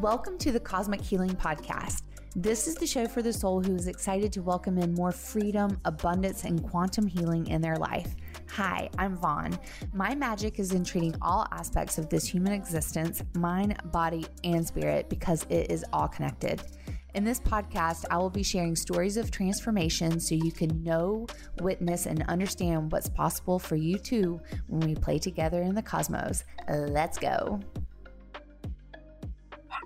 Welcome to the Cosmic Healing Podcast. This is the show for the soul who is excited to welcome in more freedom, abundance, and quantum healing in their life. Hi, I'm Vaughn. My magic is in treating all aspects of this human existence mind, body, and spirit because it is all connected. In this podcast, I will be sharing stories of transformation so you can know, witness, and understand what's possible for you too when we play together in the cosmos. Let's go.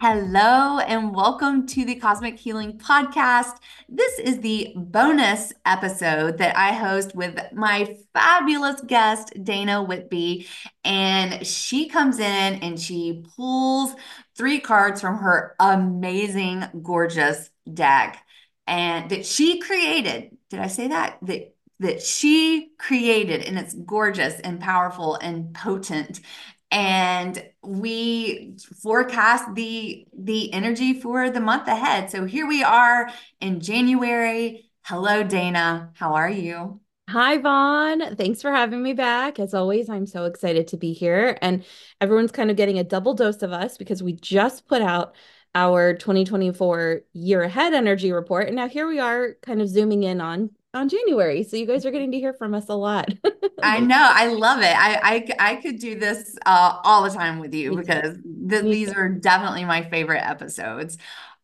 Hello, and welcome to the Cosmic Healing Podcast. This is the bonus episode that I host with my fabulous guest, Dana Whitby. And she comes in and she pulls three cards from her amazing, gorgeous deck and that she created. Did I say that? That that she created and it's gorgeous and powerful and potent and we forecast the the energy for the month ahead. So here we are in January. Hello Dana, how are you? Hi, Vaughn. Thanks for having me back. As always, I'm so excited to be here. And everyone's kind of getting a double dose of us because we just put out our 2024 year ahead energy report. And now here we are kind of zooming in on on January. So you guys are getting to hear from us a lot. I know. I love it. I I, I could do this uh, all the time with you because th- these are definitely my favorite episodes.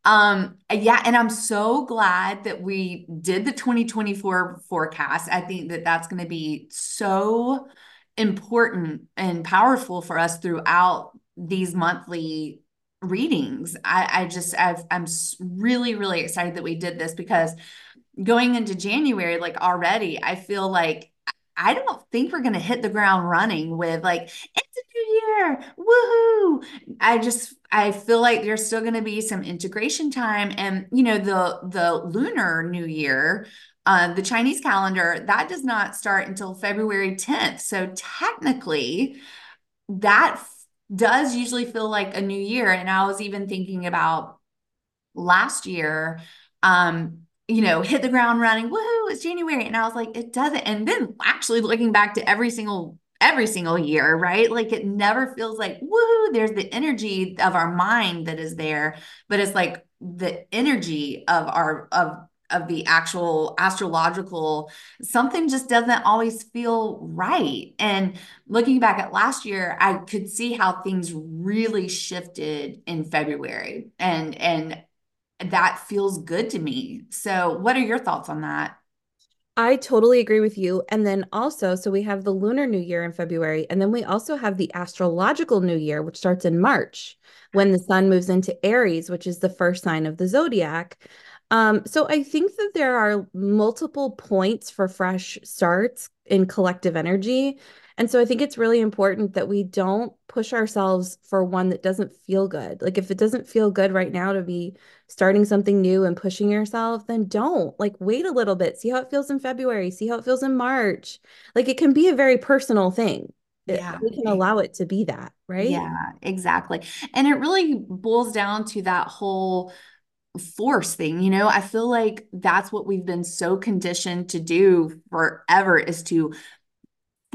Um yeah, and I'm so glad that we did the 2024 forecast. I think that that's going to be so important and powerful for us throughout these monthly readings. I I just I've, I'm really really excited that we did this because going into January, like already, I feel like I don't think we're going to hit the ground running with like, it's a new year. Woohoo. I just, I feel like there's still going to be some integration time. And, you know, the, the lunar new year, uh, the Chinese calendar, that does not start until February 10th. So technically, that does usually feel like a new year. And I was even thinking about last year. Um, you know, hit the ground running. Woohoo, it's January. And I was like, it doesn't. And then actually looking back to every single every single year, right? Like it never feels like woohoo, there's the energy of our mind that is there, but it's like the energy of our of of the actual astrological something just doesn't always feel right and looking back at last year i could see how things really shifted in february and and that feels good to me. So, what are your thoughts on that? I totally agree with you. And then also, so we have the lunar new year in February, and then we also have the astrological new year, which starts in March when the sun moves into Aries, which is the first sign of the zodiac. Um, so I think that there are multiple points for fresh starts in collective energy. And so I think it's really important that we don't push ourselves for one that doesn't feel good. Like if it doesn't feel good right now to be starting something new and pushing yourself, then don't. Like wait a little bit, see how it feels in February, see how it feels in March. Like it can be a very personal thing. Yeah. We can allow it to be that, right? Yeah, exactly. And it really boils down to that whole force thing you know i feel like that's what we've been so conditioned to do forever is to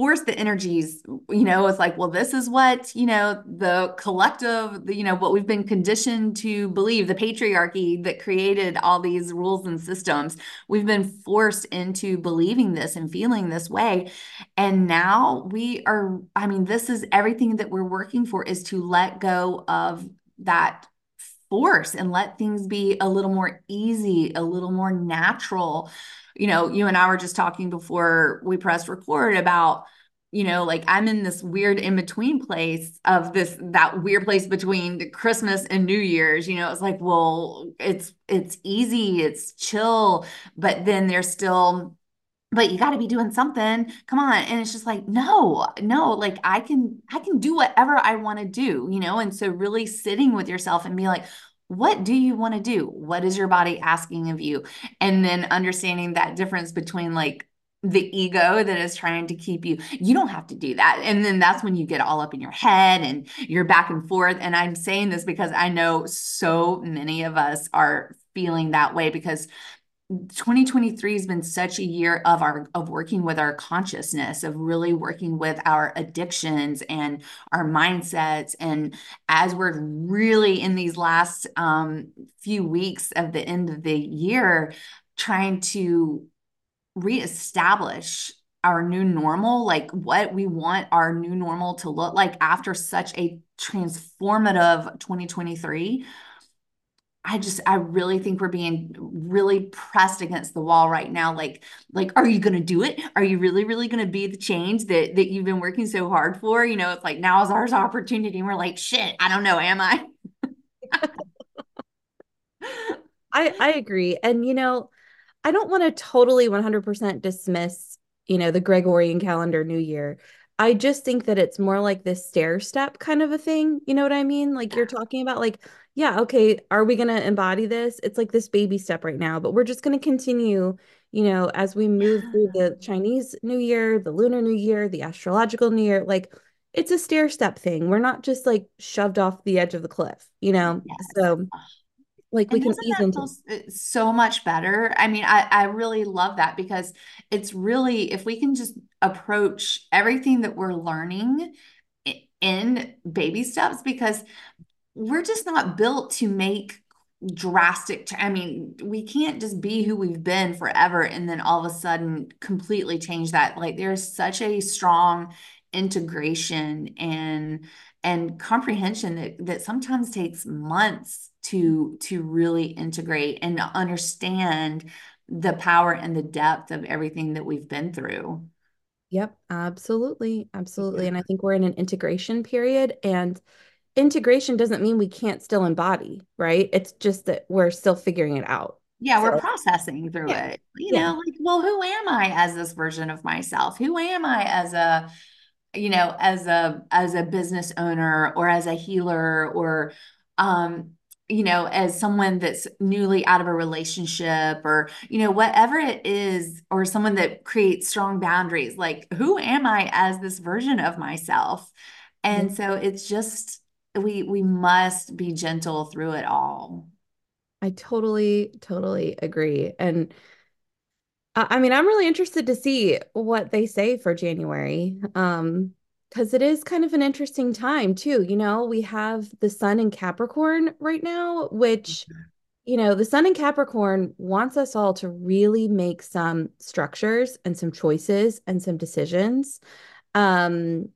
force the energies you know it's like well this is what you know the collective you know what we've been conditioned to believe the patriarchy that created all these rules and systems. We've been forced into believing this and feeling this way. And now we are i mean this is everything that we're working for is to let go of that force and let things be a little more easy a little more natural. You know, you and I were just talking before we pressed record about you know like i'm in this weird in between place of this that weird place between christmas and new year's. You know it's like well it's it's easy it's chill but then there's still but you got to be doing something. Come on. And it's just like no no like i can i can do whatever i want to do you know? And so really sitting with yourself and be like what do you want to do? What is your body asking of you? And then understanding that difference between like the ego that is trying to keep you you don't have to do that. And then that's when you get all up in your head and you're back and forth. And i'm saying this because i know so many of us are feeling that way because 2023 has been such a year of our of working with our consciousness of really working with our addictions and our mindsets. And as we're really in these last um, few weeks of the end of the year trying to reestablish our new normal like what we want our new normal to look like after such a transformative 2023 I just I really think we're being really pressed against the wall right now like like are you going to do it? Are you really really going to be the change that that you've been working so hard for? You know it's like now is our opportunity and we're like shit I don't know am I? I I agree and you know I don't want to totally 100% dismiss you know the Gregorian calendar new year. I just think that it's more like this stair step kind of a thing you know what I mean? Like you're talking about like yeah, okay, are we going to embody this? It's like this baby step right now, but we're just going to continue, you know, as we move through the Chinese New Year, the Lunar New Year, the astrological New Year, like it's a stair step thing. We're not just like shoved off the edge of the cliff, you know? Yes. So like we can ease into uh, so much better. I mean, I, I really love that because it's really if we can just approach everything that we're learning in baby steps because we're just not built to make drastic I mean, we can't just be who we've been forever and then all of a sudden completely change that. Like there's such a strong integration and and comprehension that, that sometimes takes months to to really integrate and understand the power and the depth of everything that we've been through. Yep, absolutely. Absolutely. And I think we're in an integration period and integration doesn't mean we can't still embody, right? It's just that we're still figuring it out. Yeah, so, we're processing through yeah. it. You yeah. know, like, well, who am I as this version of myself? Who am I as a, you know, as a as a business owner or as a healer or um you know, as someone that's newly out of a relationship or, you know, whatever it is, or someone that creates strong boundaries, like who am I as this version of myself? And mm-hmm. so it's just we we must be gentle through it all. I totally totally agree. And I mean, I'm really interested to see what they say for January. Um because it is kind of an interesting time too. You know, we have the sun in Capricorn right now, which mm-hmm. you know, the sun in Capricorn wants us all to really make some structures and some choices and some decisions. Um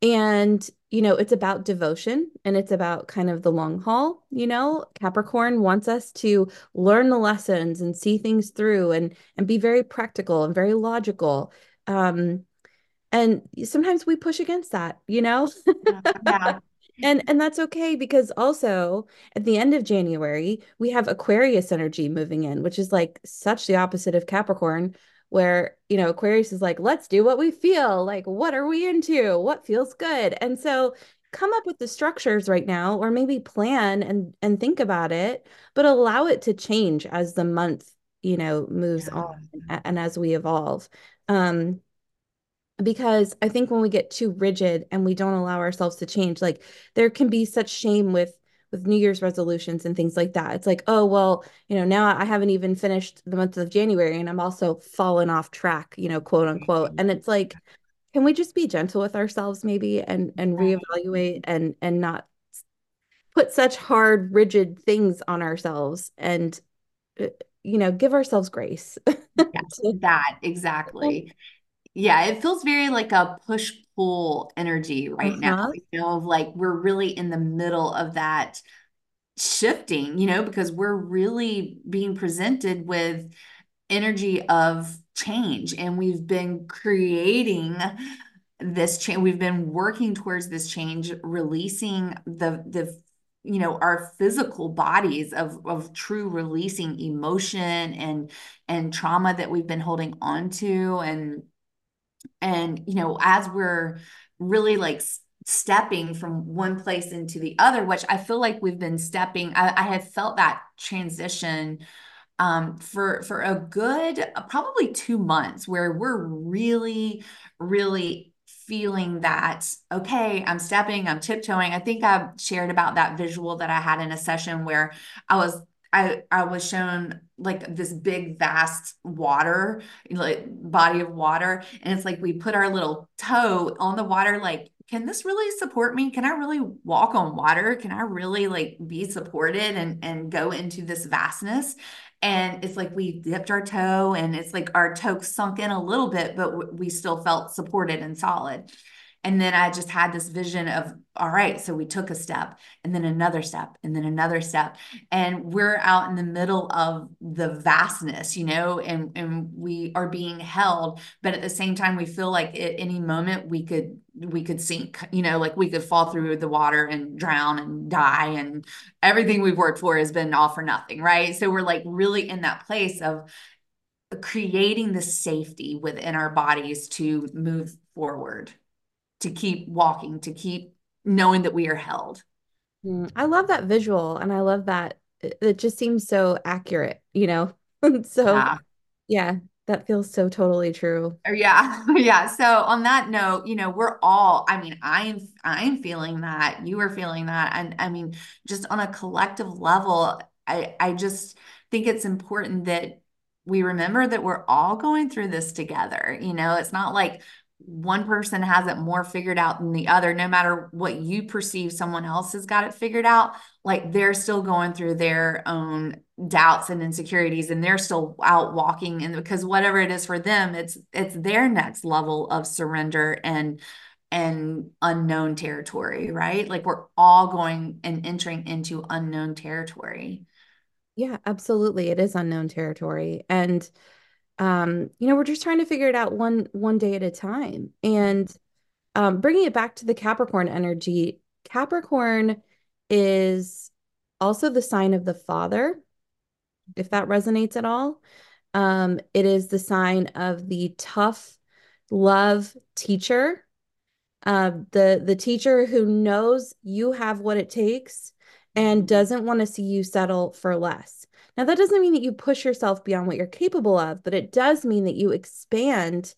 and you know, it's about devotion and it's about kind of the long haul. You know, Capricorn wants us to learn the lessons and see things through and and be very practical and very logical. Um, and sometimes we push against that, you know. yeah. and and that's okay because also at the end of January we have Aquarius energy moving in, which is like such the opposite of Capricorn, where you know aquarius is like let's do what we feel like what are we into? What feels good? And so come up with the structures right now or maybe plan and and think about it but allow it to change as the month you know moves yeah. on and as we evolve. Um because i think when we get too rigid and we don't allow ourselves to change like there can be such shame with with New Year's resolutions and things like that. It's like, oh, well, you know, now I haven't even finished the month of January and I'm also fallen off track, you know, quote unquote. And it's like, can we just be gentle with ourselves maybe and and reevaluate and and not put such hard rigid things on ourselves and uh, you know give ourselves grace yes, that exactly yeah it feels very like a push pull energy right uh-huh. now you know of like we're really in the middle of that shifting you know because we're really being presented with energy of change and we've been creating this change we've been working towards this change releasing the the you know our physical bodies of of true releasing emotion and and trauma that we've been holding on to and and you know as we're really like stepping from one place into the other which i feel like we've been stepping i, I have felt that transition um, for for a good uh, probably two months where we're really really feeling that okay i'm stepping i'm tiptoeing. I think I've shared about that visual that i had in a session where i was I I was shown like this big vast water like body of water and it's like we put our little toe on the water like can this really support me? Can I really walk on water? Can I really like be supported and and go into this vastness? And it's like we dipped our toe and it's like our toe sunk in a little bit but we still felt supported and solid and then I just had this vision of, all right, so we took a step and then another step and then another step. And we're out in the middle of the vastness, you know, and, and we are being held. But at the same time, we feel like at any moment we could we could sink, you know, like we could fall through the water and drown and die. And everything we've worked for has been all for nothing, right? So we're like really in that place of creating the safety within our bodies to move forward to keep walking, to keep knowing that we are held. Mm, I love that visual and I love that it just seems so accurate, you know? so yeah. yeah, that feels so totally true. Oh, yeah. Yeah. So on that note, you know, we're all, I mean, I'm I'm feeling that. You are feeling that. And I mean, just on a collective level, I I just think it's important that we remember that we're all going through this together. You know, it's not like one person has it more figured out than the other, no matter what you perceive someone else has got it figured out, like they're still going through their own doubts and insecurities and they're still out walking and because whatever it is for them, it's it's their next level of surrender and and unknown territory, right? Like we're all going and entering into unknown territory. Yeah, absolutely. It is unknown territory. And um, you know, we're just trying to figure it out one one day at a time. And um, bringing it back to the Capricorn energy, Capricorn is also the sign of the father, if that resonates at all. Um, it is the sign of the tough love teacher, uh, the the teacher who knows you have what it takes and doesn't want to see you settle for less. Now, that doesn't mean that you push yourself beyond what you're capable of, but it does mean that you expand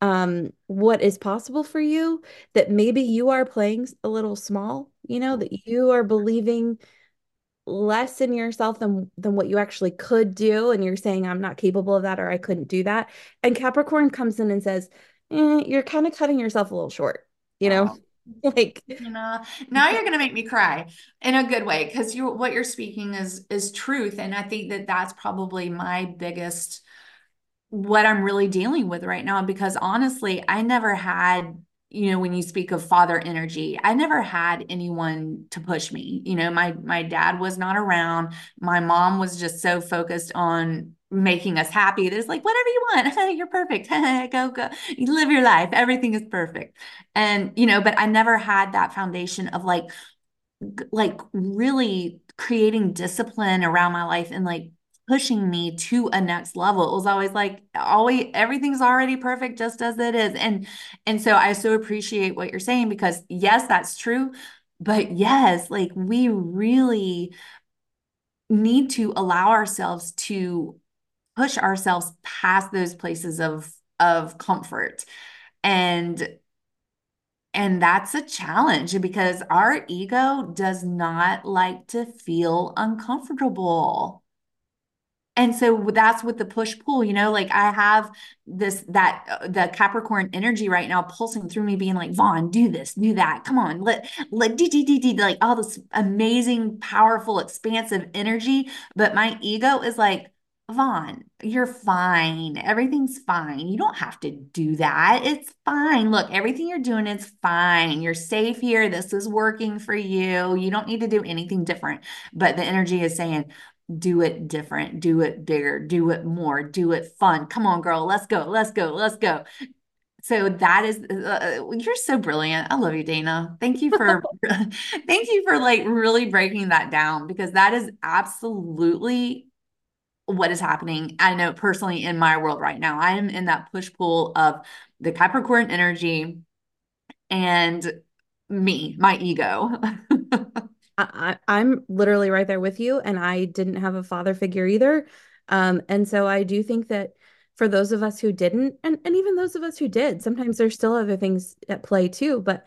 um, what is possible for you, that maybe you are playing a little small, you know, that you are believing less in yourself than than what you actually could do and you're saying I'm not capable of that or I couldn't do that. And Capricorn comes in and says eh, you're kind of cutting yourself a little short you know like you know now you're going to make me cry in a good way because you what you're speaking is is truth and i think that that's probably my biggest what i'm really dealing with right now because honestly i never had you know when you speak of father energy i never had anyone to push me. You know my my dad was not around. My mom was just so focused on making us happy. There's like whatever you want. You're perfect. go go. You live your life. Everything is perfect. And you know, but I never had that foundation of like like really creating discipline around my life and like pushing me to a next level. It was always like always everything's already perfect just as it is. And and so I so appreciate what you're saying because yes, that's true. But yes, like we really need to allow ourselves to push ourselves past those places of of comfort. And and that's a challenge because our ego does not like to feel uncomfortable. And so that's with the push pull you know like i have this that uh, the capricorn energy right now pulsing through me being like vaughn do this do that come on let let d d d d like all this amazing powerful expansive energy. But my ego is like Vaughn, you're fine. Everything's fine. You don't have to do that. It's fine. Look, everything you're doing is fine. You're safe here. This is working for you. You don't need to do anything different. But the energy is saying, do it different, do it bigger, do it more, do it fun. Come on, girl. Let's go. Let's go. Let's go. So that is, uh, uh you're so brilliant. I love you, Dana. Thank you for, thank you for like really breaking that down because that is absolutely what is happening. I know personally in my world right now, I am in that push pull of the Capricorn energy and me, my ego. I, I'm literally right there with you, and I didn't have a father figure either. Um, and so I do think that for those of us who didn't, and, and even those of us who did, sometimes there's still other things at play too. But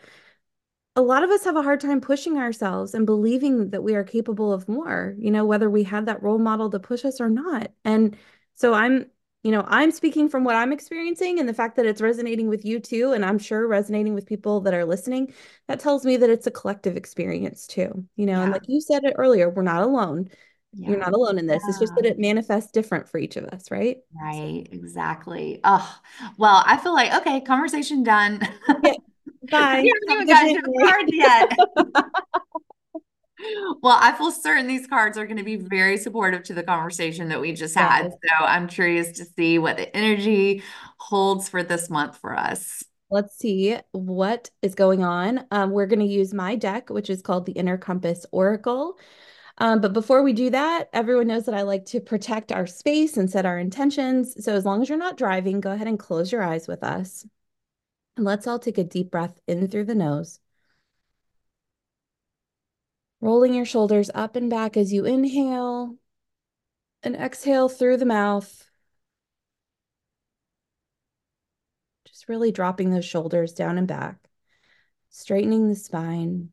a lot of us have a hard time pushing ourselves and believing that we are capable of more, you know, whether we have that role model to push us or not. And so I'm, you know, I'm speaking from what I'm experiencing and the fact that it's resonating with you too. And I'm sure resonating with people that are listening. That tells me that it's a collective experience too, you know, yeah. and like you said it earlier, we're not alone. Yeah. You're not alone in this. Yeah. It's just that it manifests different for each of us, right? Right, exactly. Oh, well, I feel like okay, conversation done. Yeah. Bye. we haven't even gotten to the cards yet. well, I feel certain these cards are going to be very supportive to the conversation that we just had. So I'm curious to see what the energy holds for this month for us. Let's see what is going on. Um, we're going to use my deck, which is called the Inner Compass Oracle. Um, but before we do that, everyone knows that I like to protect our space and set our intentions. So as long as you're not driving, go ahead and close your eyes with us. And let's all take a deep breath in through the nose. Rolling your shoulders up and back as you inhale and exhale through the mouth. Just really dropping those shoulders down and back, straightening the spine.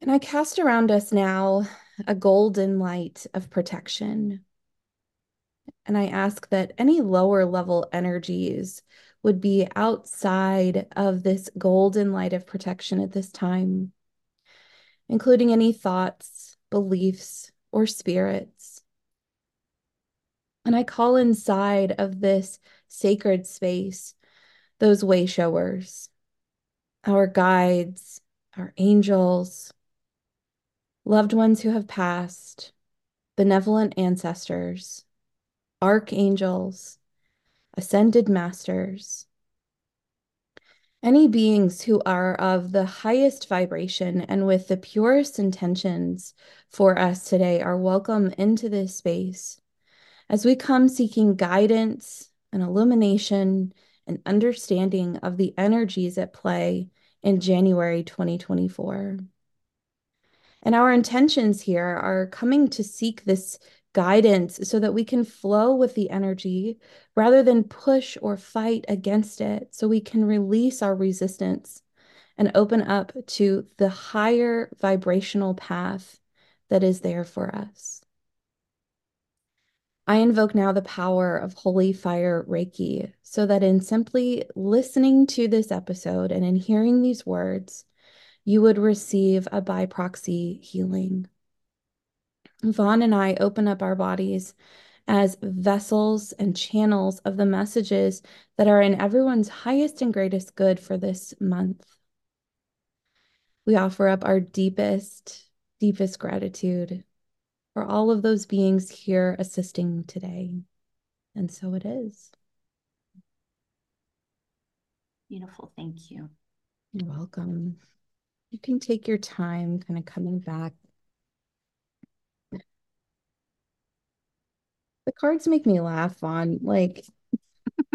And I cast around us now a golden light of protection. And I ask that any lower level energies would be outside of this golden light of protection at this time, including any thoughts, beliefs, or spirits. And I call inside of this sacred space those way showers, our guides, our angels, loved ones who have passed, benevolent ancestors, archangels, ascended masters, any beings who are of the highest vibration and with the purest intentions for us today are welcome into this space as we come seeking guidance and illumination and understanding of the energies at play in January 2024. And our intentions here are coming to seek this guidance so that we can flow with the energy rather than push or fight against it, so we can release our resistance and open up to the higher vibrational path that is there for us. I invoke now the power of Holy Fire Reiki so that in simply listening to this episode and in hearing these words, you would receive a by proxy healing. Vaughn and I open up our bodies as vessels and channels of the messages that are in everyone's highest and greatest good for this month. We offer up our deepest, deepest gratitude for all of those beings here assisting today. And so it is. Beautiful. Thank you. You're welcome. You can take your time kind of coming back The cards make me laugh on like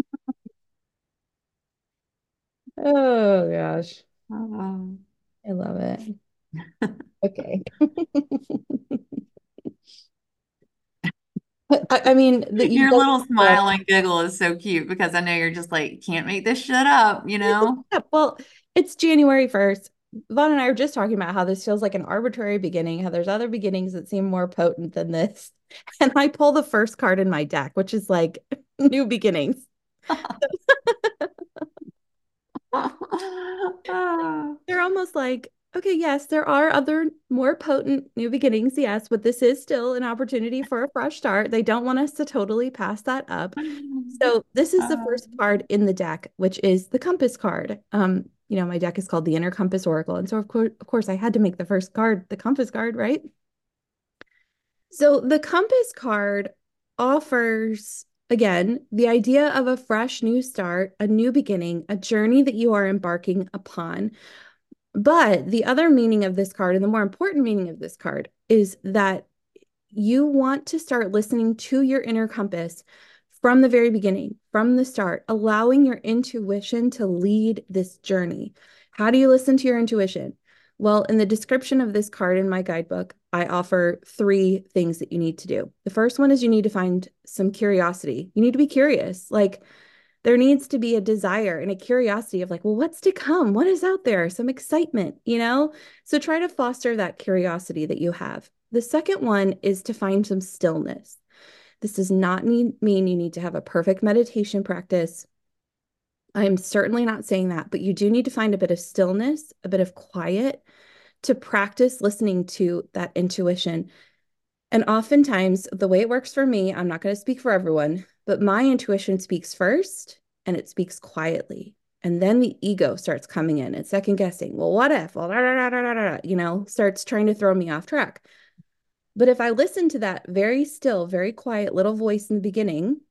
Oh gosh. Oh. I love it. Okay. I, I mean, the, you your little smile and giggle is so cute because I know you're just like, can't make this shit up, you know? Well, it's January 1st. Vaughn and I were just talking about how this feels like an arbitrary beginning, how there's other beginnings that seem more potent than this. And I pull the first card in my deck, which is like new beginnings. They're almost like, okay, yes, there are other more potent new beginnings, yes, but this is still an opportunity for a fresh start. They don't want us to totally pass that up. So this is the first card in the deck, which is the compass card. Um, you know, my deck is called the Inner Compass Oracle. And so of course, of course, I had to make the first card the compass card, right? So the compass card offers again the idea of a fresh new start, a new beginning, a journey that you are embarking upon. But the other meaning of this card, and the more important meaning of this card, is that you want to start listening to your inner compass from the very beginning, from the start, allowing your intuition to lead this journey. How do you listen to your intuition? Well, in the description of this card in my guidebook, I offer three things that you need to do. The first one is you need to find some curiosity. You need to be curious. Like, there needs to be a desire and a curiosity of like, well, what's to come? What is out there? Some excitement, you know? So try to foster that curiosity that you have. The second one is to find some stillness. This does not mean you need to have a perfect meditation practice. I'm certainly not saying that, but you do need to find a bit of stillness, a bit of quiet to practice listening to that intuition. And oftentimes, the way it works for me, I'm not going to speak for everyone, but my intuition speaks first and it speaks quietly. And then the ego starts coming in and second guessing. Well, what if? Well, da, da, da, you know, starts trying to throw me off track. But if I listen to that very still, very quiet little voice in the beginning,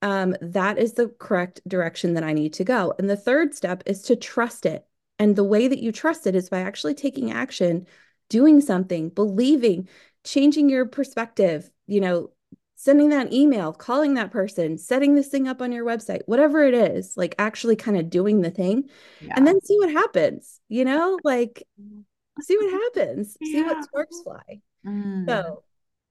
um, that is the correct direction that I need to go. And the third step is to trust it. And the way that you trust it is by actually taking action, doing something, believing, changing your perspective, you know, sending that email, calling that person, setting this thing up on your website, whatever it is, like actually kind of doing the thing yeah. and then see what happens, you know, like see what happens, yeah. see what sparks fly. Mm. So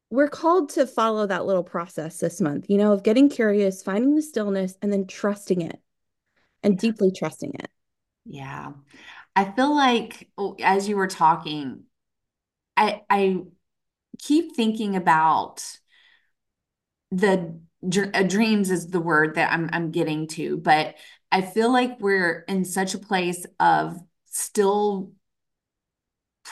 we're called to follow that little process this month, you know, of getting curious, finding the stillness, and then trusting it and yeah. deeply trusting it. Yeah. I feel like oh, as you were talking, I I keep thinking about the uh, dreams is the word that I'm I'm getting to, but I feel like we're in such a place of still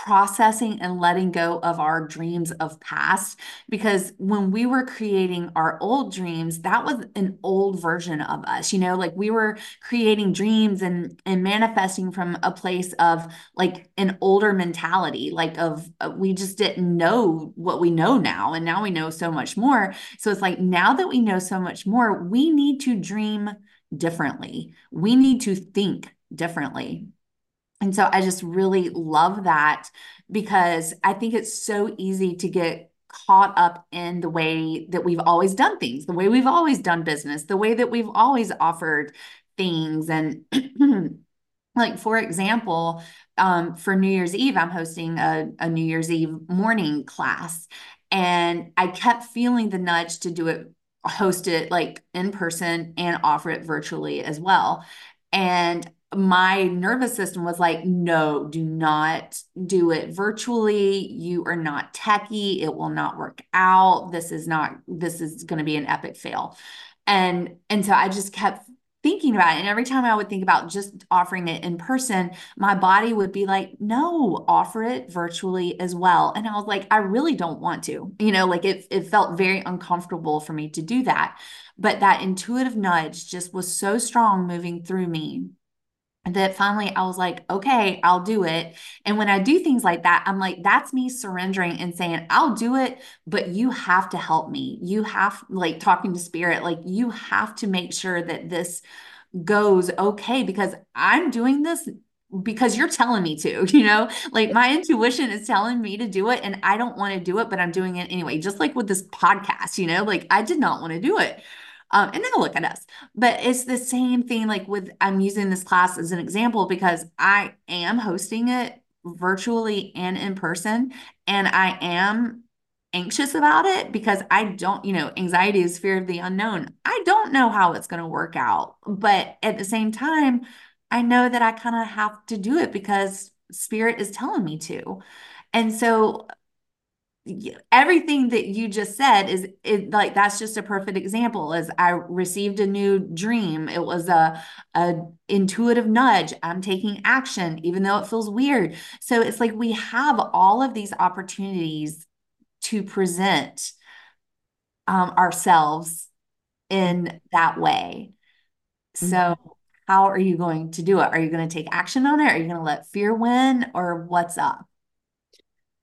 processing and letting go of our dreams of past. Because when we were creating our old dreams that was an old version of us you know like we were creating dreams and and manifesting from a place of like an older mentality like of uh, we just didn't know what we know now and now we know so much more. So it's like now that we know so much more we need to dream differently. We need to think differently and so I just really love that because I think it's so easy to get caught up in the way that we've always done things, the way we've always done business, the way that we've always offered things. And like, for example, um, for New Year's Eve, I'm hosting a, a New Year's Eve morning class. And I kept feeling the nudge to do it, host it like in person and offer it virtually as well. And my nervous system was like, no, do not do it virtually. You are not techie. It will not work out. This is not, this is going to be an epic fail. And, and so I just kept thinking about it. And every time I would think about just offering it in person, my body would be like, no, offer it virtually as well. And I was like, I really don't want to, you know, like it, it felt very uncomfortable for me to do that. But that intuitive nudge just was so strong moving through me that finally I was like, okay, I'll do it. And when I do things like that, I'm like, that's me surrendering and saying, I'll do it, but you have to help me. You have, like, talking to spirit, like, you have to make sure that this goes okay because I'm doing this because you're telling me to, you know, like my intuition is telling me to do it and I don't want to do it, but I'm doing it anyway. Just like with this podcast, you know, like I did not want to do it. Um, and then look at us. But it's the same thing, like with I'm using this class as an example because I am hosting it virtually and in person. And I am anxious about it because I don't, you know, anxiety is fear of the unknown. I don't know how it's going to work out. But at the same time, I know that I kind of have to do it because spirit is telling me to. And so everything that you just said is it like that's just a perfect example is i received a new dream. It was a, a intuitive nudge. I'm taking action even though it feels weird. So it's like we have all of these opportunities to present um, ourselves in that way. So mm-hmm. how are you going to do it? Are you going to take action on it? Are you going to let fear win or what's up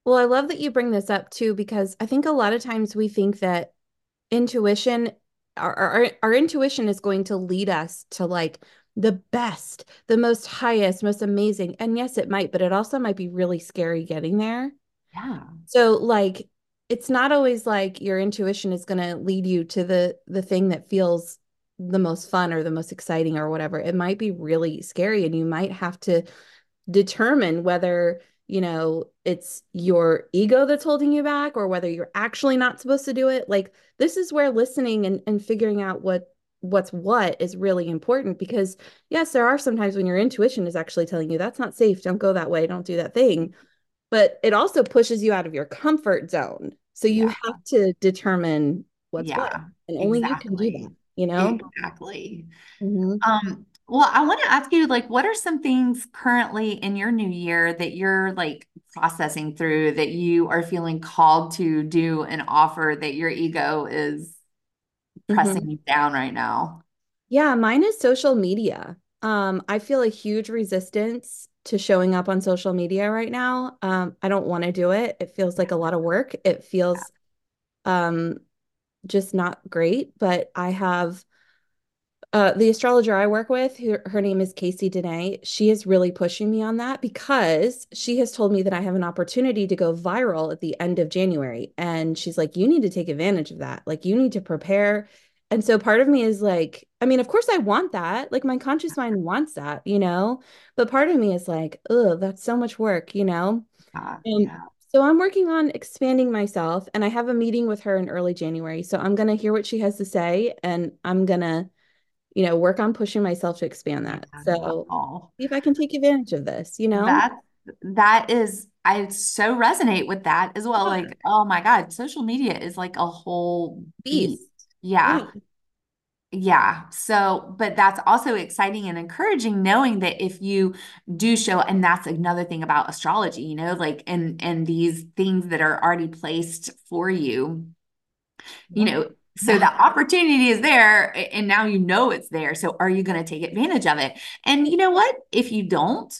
well, I love that you bring this up too, because I think a lot of times we think that intuition, our, our, our intuition is going to lead us to like the best, the most highest, most amazing. And yes, it might, but it also might be really scary getting there. Yeah. So like it's not always like your intuition is going to lead you to the the thing that feels the most fun or the most exciting or whatever. It might be really scary and you might have to determine whether you know, it's your ego that's holding you back or whether you're actually not supposed to do it. Like this is where listening and, and figuring out what what's what is really important because yes, there are sometimes when your intuition is actually telling you that's not safe, don't go that way, don't do that thing. But it also pushes you out of your comfort zone. So you Yeah. have to determine what's what. Yeah. And only you can do that, you know? Exactly. Mhm. Um, well, I want to ask you, like, what are some things currently in your new year that you're like processing through that you are feeling called to do and offer that your ego is Mhm. pressing you down right now? Yeah, mine is social media. Um, I feel a huge resistance to showing up on social media right now. Um, I don't want to do it. It feels like a lot of work. It feels um just not great, but I have uh, the astrologer I work with, her, her name is Casey Dene. She is really pushing me on that because she has told me that I have an opportunity to go viral at the end of January. And she's like, you need to take advantage of that. Like, you need to prepare. And so part of me is like, I mean, of course I want that. Like, my conscious mind wants that, you know? But part of me is like, oh, that's so much work, you know? Yeah, And yeah, so I'm working on expanding myself, and I have a meeting with her in early January. So I'm going to hear what she has to say, and I'm going to you know, work on pushing myself to expand that. So Oh, see if I can take advantage of this, you know? that that is, I so resonate with that as well. Yeah. Like, oh my God, social media is like a whole beast. Beast. Yeah. Yeah. Yeah. So, but that's also exciting and encouraging knowing that if you do show, and that's another thing about astrology, you know, like and and these things that are already placed for you, you know, so the opportunity is there and now you know it's there. So are you going to take advantage of it? And you know what? If you don't,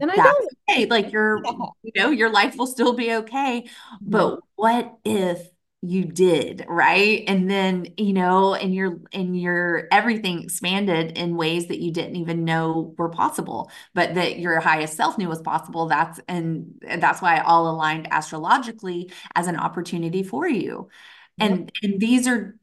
And I don't. okay. Like your, Yeah. you know, your life will still be okay. But mm-hmm. what if you did, right? And then, you know, and your and your everything expanded in ways that you didn't even know were possible, but that your highest self knew was possible. That's and that's why all aligned astrologically as an opportunity for you. Yep. And and these are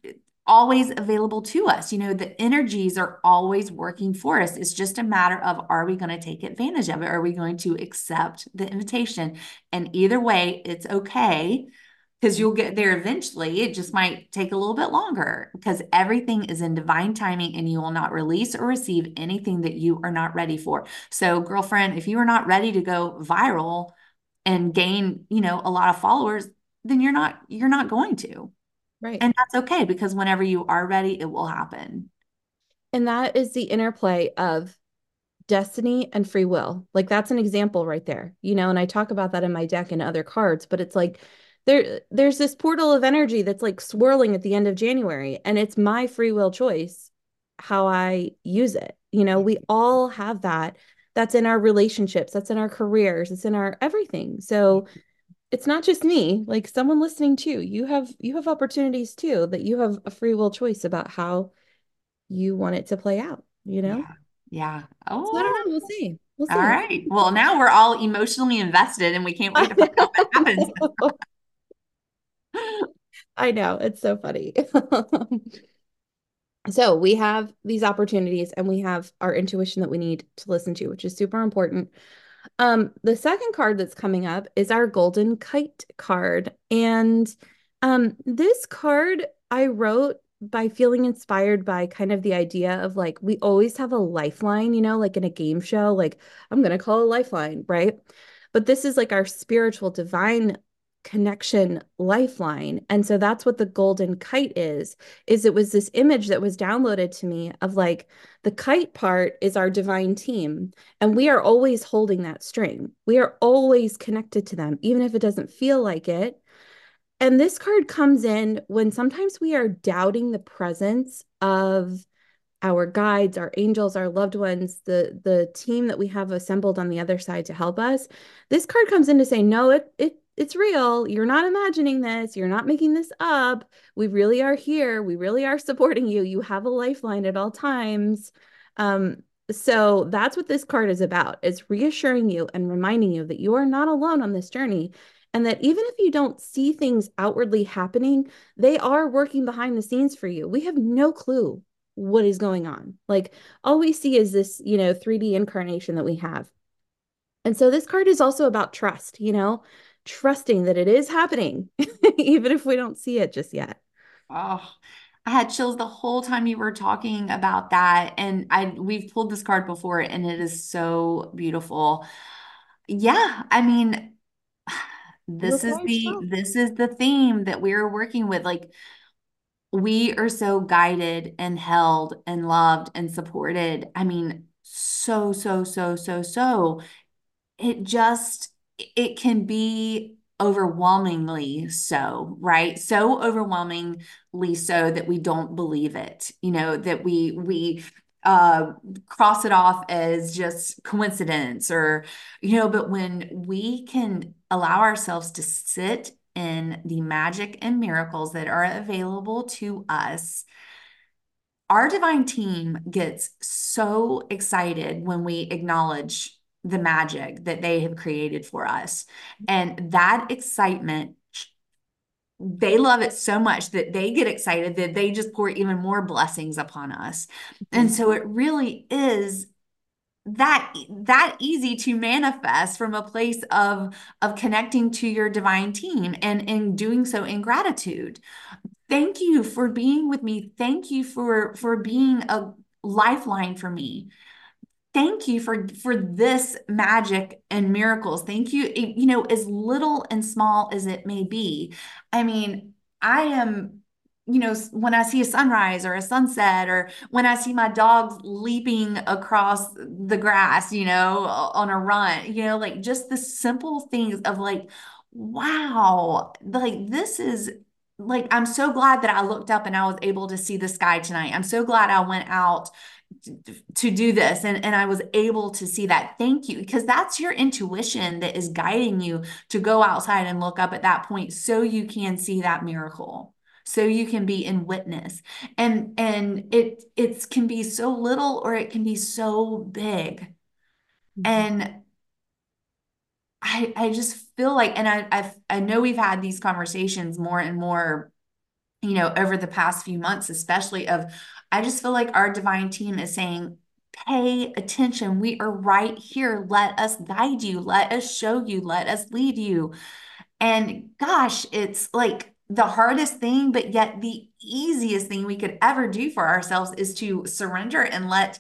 always available to us. You know, the energies are always working for us. It's just a matter of are we going to take advantage of it? Are we going to accept the invitation? And either way, it's okay because you'll get there eventually. It just might take a little bit longer because everything is in divine timing and you will not release or receive anything that you are not ready for. So, girlfriend, if you are not ready to go viral and gain, you know, a lot of followers, then you're not you're not going to. Right. And that's okay because whenever you are ready, it will happen. And that is the interplay of destiny and free will. Like that's an example right there. You know, and I talk about that in my deck and other cards, but it's like there there's this portal of energy that's like swirling at the end of January and it's my free will choice how I use it. You know, we all have that. That's in our relationships, that's in our careers, it's in our everything. So it's not just me, like someone listening too. You have you have opportunities too that you have a free will choice about how you want it to play out, you know? Yeah. Yeah. So I don't Oh, know. We'll oh. see. We'll all right. Well, now we're all emotionally invested and we can't wait to find out what happens. I know. It's so funny. So we have these opportunities and we have our intuition that we need to listen to, which is super important. Um, the second card that's coming up is our Golden Kite card. And um, this card I wrote by feeling inspired by kind of the idea of like, we always have a lifeline, you know, like in a game show, like, I'm going to call a lifeline, right? But this is like our spiritual divine connection lifeline. And so that's what the golden kite is, is it was this image that was downloaded to me of like the kite part is our divine team and we are always holding that string. We are always connected to them, even if it doesn't feel like it. And this card comes in when sometimes we are doubting the presence of our guides, our angels, our loved ones, the the team that we have assembled on the other side to help us. This card comes in to say, no, it it it's real. You're not imagining this. You're not making this up. We really are here. We really are supporting you. You have a lifeline at all times. Um, so that's what this card is about. It's reassuring you and reminding you that you are not alone on this journey. And that even if you don't see things outwardly happening, they are working behind the scenes for you. We have no clue what is going on. Like all we see is this, you know, 3D incarnation that we have. And so this card is also about trust, you know, trusting that it is happening, even if we don't see it just yet. Oh, I had chills the whole time you were talking about that. And I we've pulled this card before and it is so beautiful. Yeah, I mean, this is the this is the theme that we're working with. Like we are so guided and held and loved and supported. I mean, so, so, so, so, so. It just it can be overwhelmingly so, right? So overwhelmingly so that we don't believe it, you know, that we we uh cross it off as just coincidence or you know but when we can allow ourselves to sit in the magic and miracles that are available to us our divine team gets so excited when we acknowledge the magic that they have created for us. And that excitement, they love it so much that they get excited that they just pour even more blessings upon us. Mm-hmm. And so it really is that that easy to manifest from a place of of connecting to your divine team and in doing so in gratitude thank you for being with me thank you for for being a lifeline for me thank you for for this magic and miracles. Thank you eh, you know as little and small as it may be. I mean i am you know when i see a sunrise or a sunset or when i see my dogs leaping across the grass you know on a run you know like just the simple things of like wow like this is like i'm so glad that i looked up and i was able to see the sky tonight. I'm so glad i went out to do this. And, and i was able to see that. Thank you because that's your intuition that is guiding you to go outside and look up at that point so you can see that miracle so you can be in witness. And and it it can be so little or it can be so big. Mm-hmm. and I, I just feel like, and I, I've, I know we've had these conversations more and more you know, over the past few months, especially of, I just feel like our divine team is saying, pay attention. We are right here. Let us guide you. Let us show you. Let us lead you. And gosh, it's like the hardest thing, but yet the easiest thing we could ever do for ourselves is to surrender and let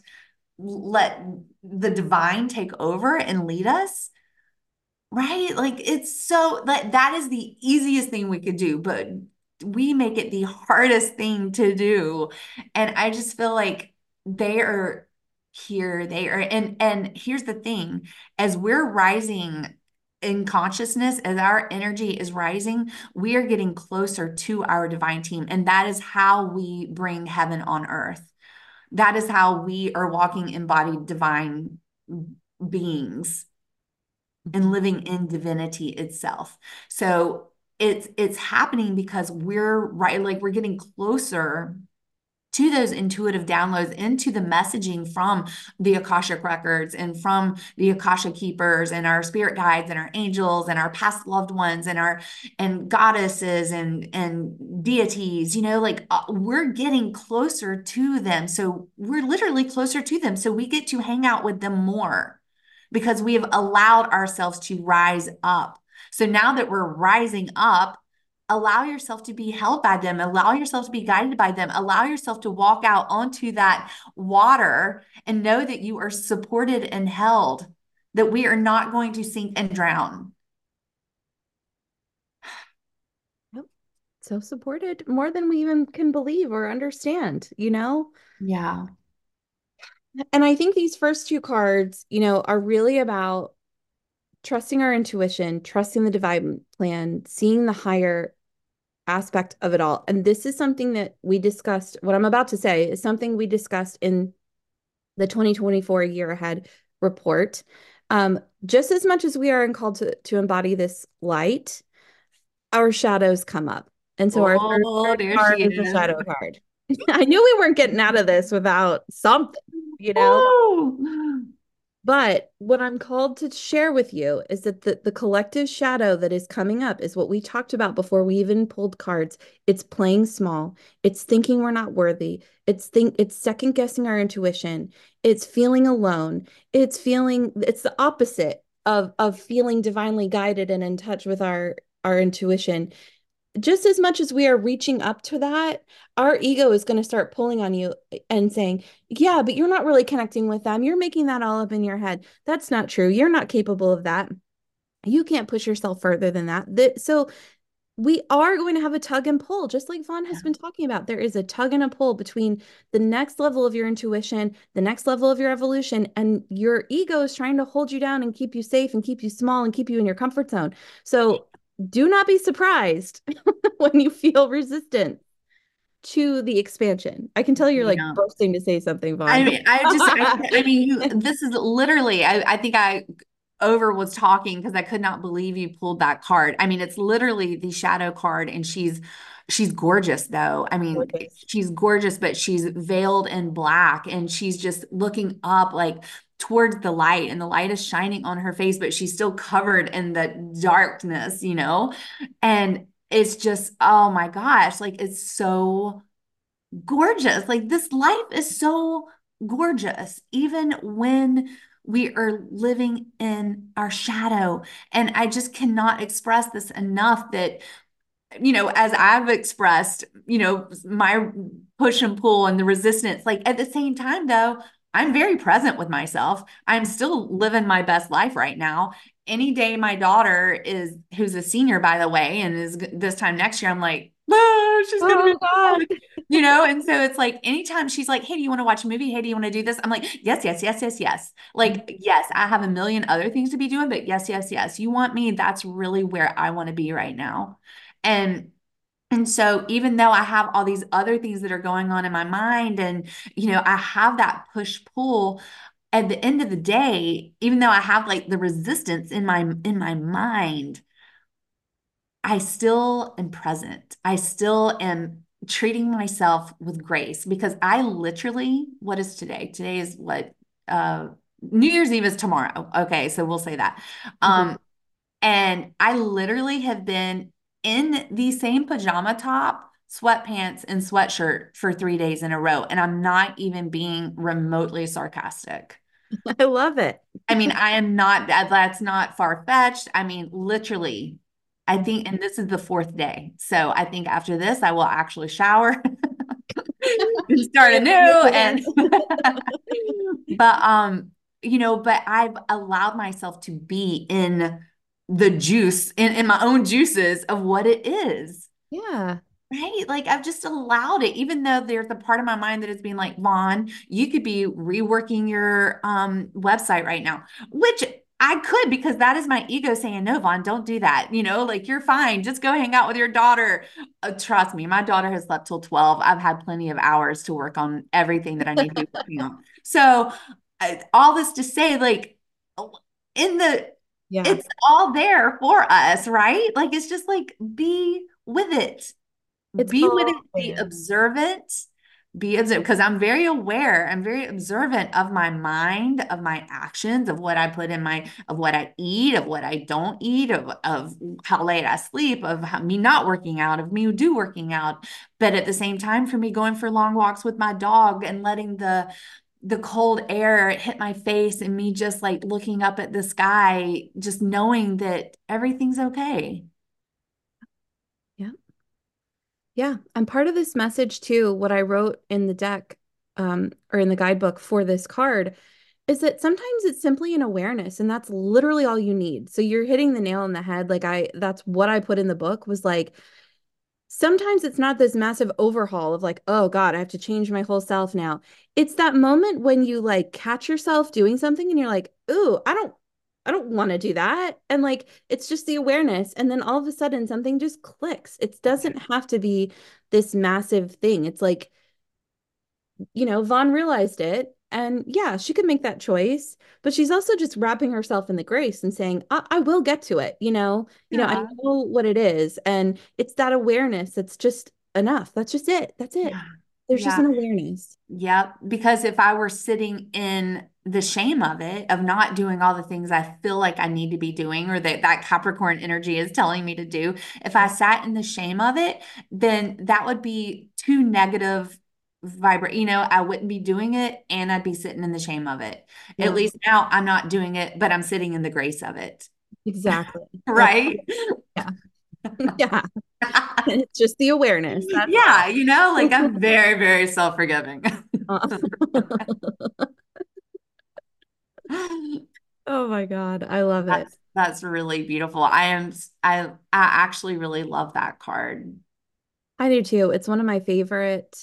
let the divine take over and lead us right like it's so that that is the easiest thing we could do but we make it the hardest thing to do. And I just feel like they are here, they are, and and here's the thing, as we're rising in consciousness, as our energy is rising, we are getting closer to our divine team. And that is how we bring heaven on earth. That is how we are walking embodied divine beings and living in divinity itself. So it's it's happening because we're right like we're getting closer to those intuitive downloads into the messaging from the Akashic records and from the Akasha keepers and our spirit guides and our angels and our past loved ones and our and goddesses and and deities you know like uh, we're getting closer to them. So we're literally closer to them. So we get to hang out with them more because we have allowed ourselves to rise up so now that we're rising up, allow yourself to be held by them, allow yourself to be guided by them, allow yourself to walk out onto that water and know that you are supported and held, that we are not going to sink and drown. So supported more than we even can believe or understand, you know? Yeah. And I think these first two cards, you know, are really about trusting our intuition, trusting the divine plan, seeing the higher aspect of it all. And this is something that we discussed. What I'm about to say is something we discussed in the 2024 year ahead report. Um, just as much as we are called to, to embody this light, our shadows come up. And so our oh, third, card is shadow card. I knew we weren't getting out of this without something, you know? Oh. But what I'm called to share with you is that the, the collective shadow that is coming up is what we talked about before we even pulled cards. It's playing small. It's thinking we're not worthy. It's think it's second guessing our intuition. It's feeling alone. It's feeling it's the opposite of of feeling divinely guided and in touch with our our intuition. Just as much as we are reaching up to that, our ego is going to start pulling on you and saying, Yeah, but you're not really connecting with them. You're making that all up in your head. That's not true. You're not capable of that. You can't push yourself further than that. so we are going to have a tug and pull, just like Vaughn has been talking about. There is a tug and a pull between the next level of your intuition, the next level of your evolution, and your ego is trying to hold you down and keep you safe and keep you small and keep you in your comfort zone. So do not be surprised when you feel resistant to the expansion. I can tell you're like yeah. bursting to say something, Vaughn. I mean, I just, I, I mean, you, this is literally, I, I think I over was talking because I could not believe you pulled that card. I mean, it's literally the shadow card, and she's she's gorgeous though. I mean, gorgeous. she's gorgeous, but she's veiled in black and she's just looking up like towards the light and the light is shining on her face, but she's still covered in the darkness, you know? And it's just, oh my gosh, like it's so gorgeous. Like this life is so gorgeous, even when we are living in our shadow. And I just cannot express this enough that you know, as I've expressed, you know, my push and pull and the resistance, like at the same time, though, I'm very present with myself. I'm still living my best life right now. Any day my daughter is, who's a senior, by the way, and is this time next year, I'm like, oh, she's gonna oh, be, God. you know. And so it's like, anytime she's like, hey, do you want to watch a movie? Hey, do you want to do this? I'm like, yes, yes, yes, yes, yes. Like, mm-hmm. yes, I have a million other things to be doing, but yes, yes, yes. You want me? That's really where I want to be right now. And and so even though I have all these other things that are going on in my mind and you know, I have that push pull at the end of the day, even though I have like the resistance in my in my mind, I still am present. I still am treating myself with grace because I literally what is today? Today is what uh New Year's Eve is tomorrow. Okay, so we'll say that. Um mm-hmm. and I literally have been in the same pajama top, sweatpants, and sweatshirt for three days in a row. And I'm not even being remotely sarcastic. I love it. I mean, I am not, that's not far fetched. I mean, literally, I think, and this is the fourth day. So I think after this, I will actually shower and start anew. And, but, um, you know, but I've allowed myself to be in the juice in, in my own juices of what it is. Yeah. Right. Like I've just allowed it, even though there's a part of my mind that is being like, Vaughn, you could be reworking your um, website right now, which I could because that is my ego saying, no, Vaughn, don't do that. You know, like you're fine. Just go hang out with your daughter. Uh, trust me, my daughter has slept till 12. I've had plenty of hours to work on everything that I need to be working on. So, uh, all this to say, like, in the yeah. It's all there for us, right? Like it's just like be with it. It's be with it, be observant, be observant because I'm very aware, I'm very observant of my mind, of my actions, of what I put in my of what I eat, of what I don't eat, of of how late I sleep, of how, me not working out, of me do working out. But at the same time, for me going for long walks with my dog and letting the the cold air hit my face and me just like looking up at the sky, just knowing that everything's okay. Yeah. Yeah. And part of this message, too, what I wrote in the deck um, or in the guidebook for this card is that sometimes it's simply an awareness and that's literally all you need. So you're hitting the nail on the head. Like I, that's what I put in the book was like, sometimes it's not this massive overhaul of like, oh God, I have to change my whole self now. It's that moment when you like catch yourself doing something and you're like, ooh, I don't, I don't want to do that. And like, it's just the awareness. And then all of a sudden something just clicks. It doesn't have to be this massive thing. It's like, you know, Vaughn realized it and yeah, she could make that choice, but she's also just wrapping herself in the grace and saying, I, I will get to it. You know, you yeah. know, I know what it is. And it's that awareness that's just enough. That's just it. That's it. Yeah. There's yeah. just an awareness. Yep. Because if I were sitting in the shame of it, of not doing all the things I feel like I need to be doing, or that that Capricorn energy is telling me to do, if I sat in the shame of it, then that would be too negative vibrate you know i wouldn't be doing it and i'd be sitting in the shame of it yeah. at least now i'm not doing it but i'm sitting in the grace of it exactly right yeah yeah it's just the awareness. yeah, all. you know, like I'm very, very self forgiving. oh my God. I love that's, it. That's really beautiful. I am, I, I actually really love that card. I do too. It's one of my favorite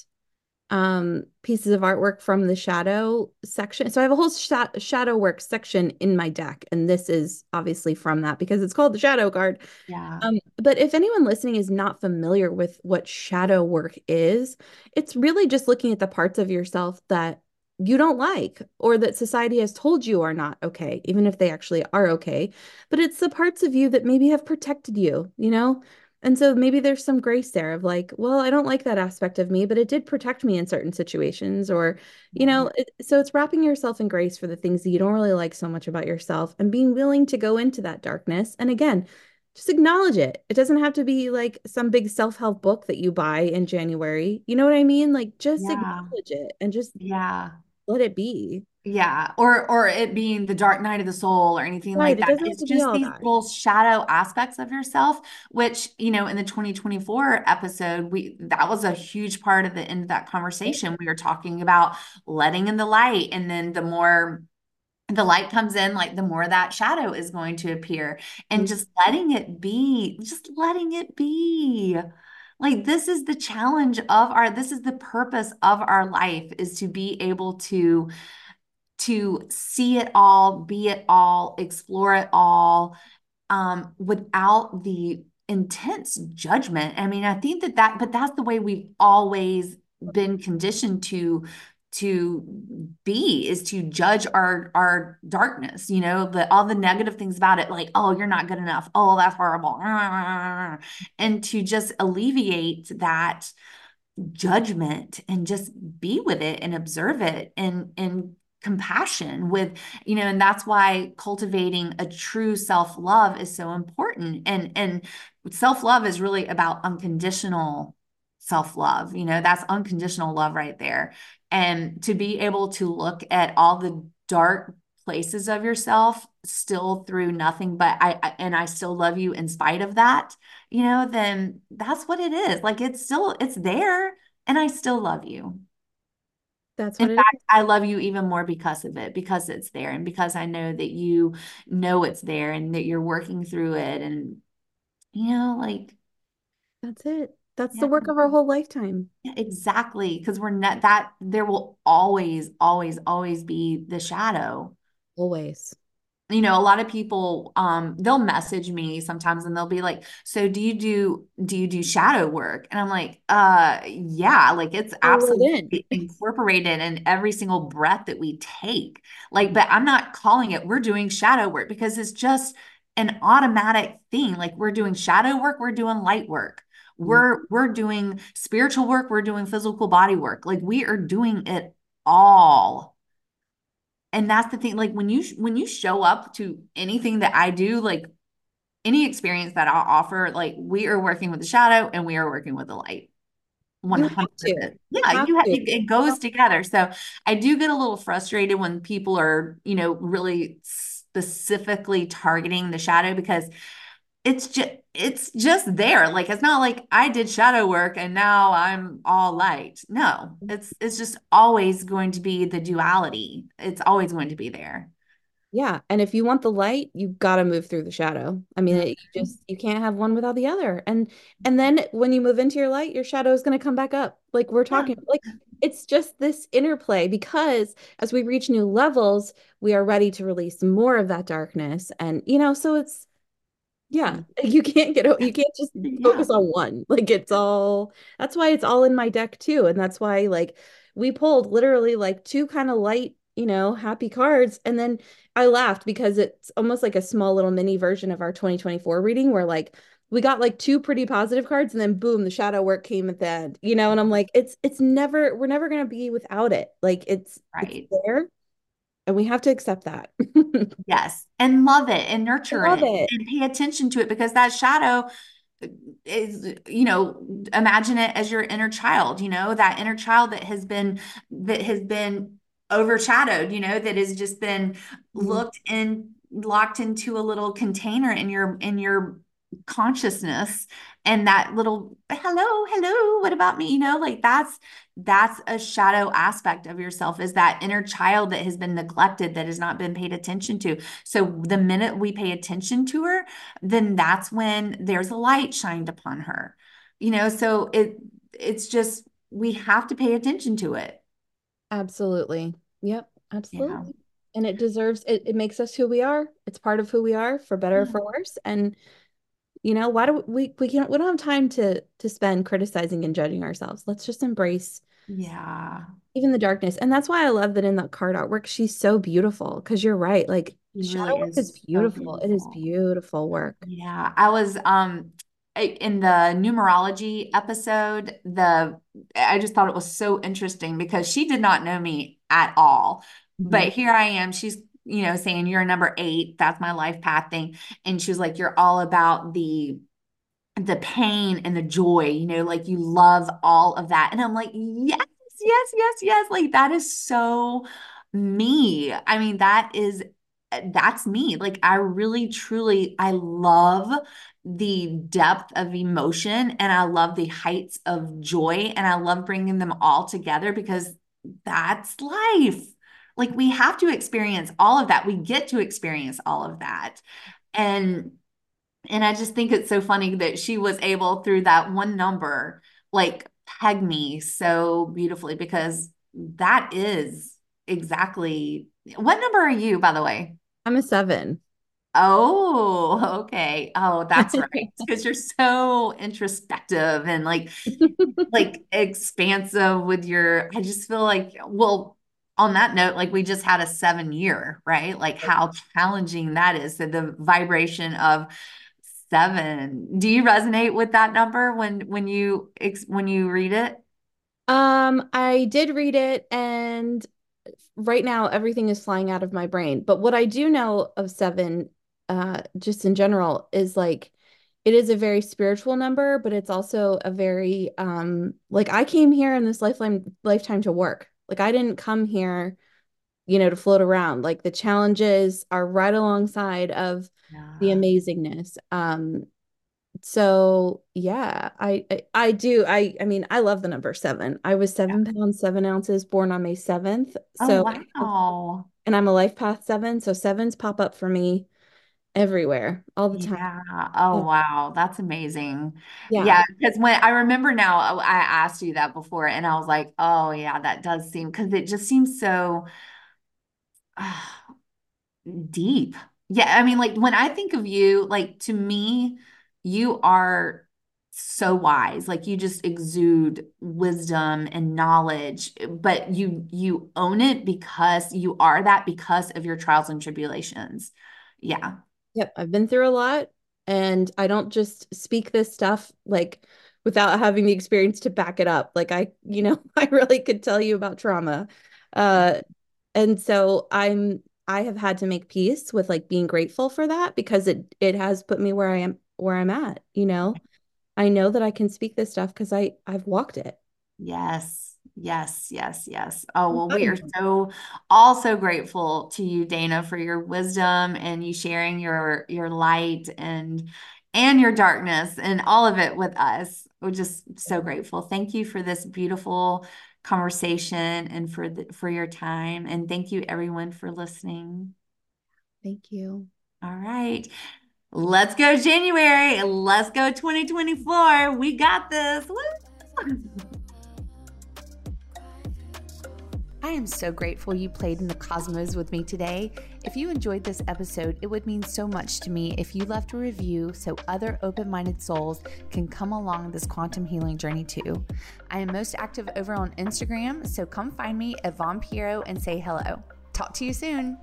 um, pieces of artwork from the shadow section. So I have a whole sh shadow work section in my deck, and this is obviously from that because it's called the shadow card. Yeah. Um, but if anyone listening is not familiar with what shadow work is, it's really just looking at the parts of yourself that you don't like or that society has told you are not okay, even if they actually are okay. But it's the parts of you that maybe have protected you, you know? And so maybe there's some grace there of like, well, I don't like that aspect of me, but it did protect me in certain situations. Or, you know, it, so it's wrapping yourself in grace for the things that you don't really like so much about yourself and being willing to go into that darkness. And again, just acknowledge it. It doesn't have to be like some big self help book that you buy in January. You know what I mean? Like just yeah. acknowledge it and just yeah, let it be. Yeah, or or it being the dark night of the soul or anything right. like that. It it's just these that. little shadow aspects of yourself, which you know, in the 2024 episode, we that was a huge part of the end of that conversation. We were talking about letting in the light, and then the more the light comes in, like the more that shadow is going to appear, and mm-hmm. just letting it be, just letting it be. Like this is the challenge of our, this is the purpose of our life is to be able to to see it all, be it all, explore it all um, without the intense judgment. I mean, I think that that, but that's the way we've always been conditioned to to be is to judge our our darkness you know the all the negative things about it like oh you're not good enough oh that's horrible and to just alleviate that judgment and just be with it and observe it and and compassion with you know and that's why cultivating a true self-love is so important. And and self-love is really about unconditional self-love you know that's unconditional love right there. And to be able to look at all the dark places of yourself still through nothing but I, I, and I still love you in spite of that you know then that's what it is. Like it's still it's there and I still love you that's in fact, is. I love you even more because of it, because it's there, and because I know that you know it's there and that you're working through it. And, you know, like, that's it. That's yeah. the work of our whole lifetime. Yeah, exactly. Because we're not that there will always, always, always be the shadow. Always you know a lot of people um they'll message me sometimes and they'll be like so do you do do you do shadow work? And i'm like uh yeah like it's absolutely incorporated in every single breath that we take. Like but i'm not calling it we're doing shadow work because it's just an automatic thing like we're doing shadow work we're doing light work. Mm-hmm. we're we're doing spiritual work we're doing physical body work. Like we are doing it all and that's the thing like when you when you show up to anything that i do like any experience that i'll offer like we are working with the shadow and we are working with the light. 100 yeah you have, it, it goes together. So i do get a little frustrated when people are you know really specifically targeting the shadow because it's just it's just there. Like it's not like i did shadow work and now i'm all light. No mm-hmm. it's it's just always going to be the duality. It's always going to be there. Yeah and if you want the light you've got to move through the shadow. I mean it, you just you can't have one without the other. And mm-hmm. and then when you move into your light your shadow is going to come back up. Like we're talking yeah. like it's just this interplay because as we reach new levels we are ready to release more of that darkness. And you know so it's yeah, mm. you can't get you can't just focus yeah. on one. Like it's all that's why it's all in my deck too. And that's why like we pulled literally like two kind of light, you know, happy cards. And then I laughed because it's almost like a small little mini version of our 2024 reading where like we got like two pretty positive cards and then boom, the shadow work came at the end, you know, and I'm like, it's it's never we're never gonna be without it. Like it's right it's there and we have to accept that. yes. And love it and nurture it, it, and pay attention to it because that shadow is you know imagine it as your inner child you know that inner child that has been that has been overshadowed you know that has just been mm-hmm. looked in locked into a little container in your in your consciousness and that little hello hello what about me? You know like that's that's a shadow aspect of yourself is that inner child that has been neglected that has not been paid attention to. So the minute we pay attention to her then that's when there's a light shined upon her. You know so it it's just we have to pay attention to it. Absolutely. Yep absolutely. Yeah. and it deserves it, it makes us who we are. It's part of who we are for better or for worse. And you know, why do we we can't we don't have time to to spend criticizing and judging ourselves. Let's just embrace yeah even the darkness. And that's why I love that in the card artwork she's so beautiful because you're right. Like shadow work is beautiful. So beautiful. It is beautiful work. Yeah. I was um in the numerology episode, the I just thought it was so interesting because she did not know me at all. Mm-hmm. But here I am. She's you know, saying you're number eight, that's my life path thing. And she was like, you're all about the the pain and the joy, you know, like you love all of that. And I'm like, yes, yes, yes, yes. Like that is so me. I mean, that is eh, that's me. Like I really truly I love the depth of emotion and I love the heights of joy and I love bringing them all together because that's life like we have to experience all of that we get to experience all of that and and i just think it's so funny that she was able through that one number like peg me so beautifully because that is exactly what number are you by the way i'm a seven Oh, okay. Oh, that's right. Because you're so introspective and like like expansive with your I just feel like well on that note, like we just had a seven year, right? Like how challenging that is. So the vibration of seven. Do you resonate with that number when when you when you read it? Um, I did read it and right now everything is flying out of my brain. But what I do know of seven, uh, just in general, is like it is a very spiritual number, but it's also a very um like I came here in this lifetime lifetime to work. Like I didn't come here, you know, to float around. Like the challenges are right alongside of yeah. the amazingness. Um so yeah, I, I, I do. I I mean, I love the number seven. I was seven yeah. pounds, seven ounces, born on May 7th. So oh, wow. and I'm a life path seven. So sevens pop up for me everywhere all the time. Yeah. Oh, wow. That's amazing. Yeah. Yeah. Because when I remember now, I asked you that before and I was like, oh, yeah, that does seem because it just seems so uh, deep. Yeah. I mean, like when I think of you, like to me, you are so wise like you just exude wisdom and knowledge but you you own it because you are that because of your trials and tribulations yeah Yep, I've been through a lot and I don't just speak this stuff like without having the experience to back it up. Like I, you know, I really could tell you about trauma. Uh and so I'm I have had to make peace with like being grateful for that because it it has put me where I am where I'm at, you know. I know that I can speak this stuff because I I've walked it. Yes. Yes, yes, yes. Oh, well, we are so all so grateful to you, Dana, for your wisdom and you sharing your your light and and your darkness and all of it with us. We're just so grateful. Thank you for this beautiful conversation and for the, for your time and thank you everyone for listening. Thank you. All right. Let's go January. Let's go 2024. We got this. Woo! I am so grateful you played in the cosmos with me today. If you enjoyed this episode, it would mean so much to me if you left a review so other open minded souls can come along this quantum healing journey too. I am most active over on Instagram, so come find me at Vaughn Pierro and say hello. Talk to you soon.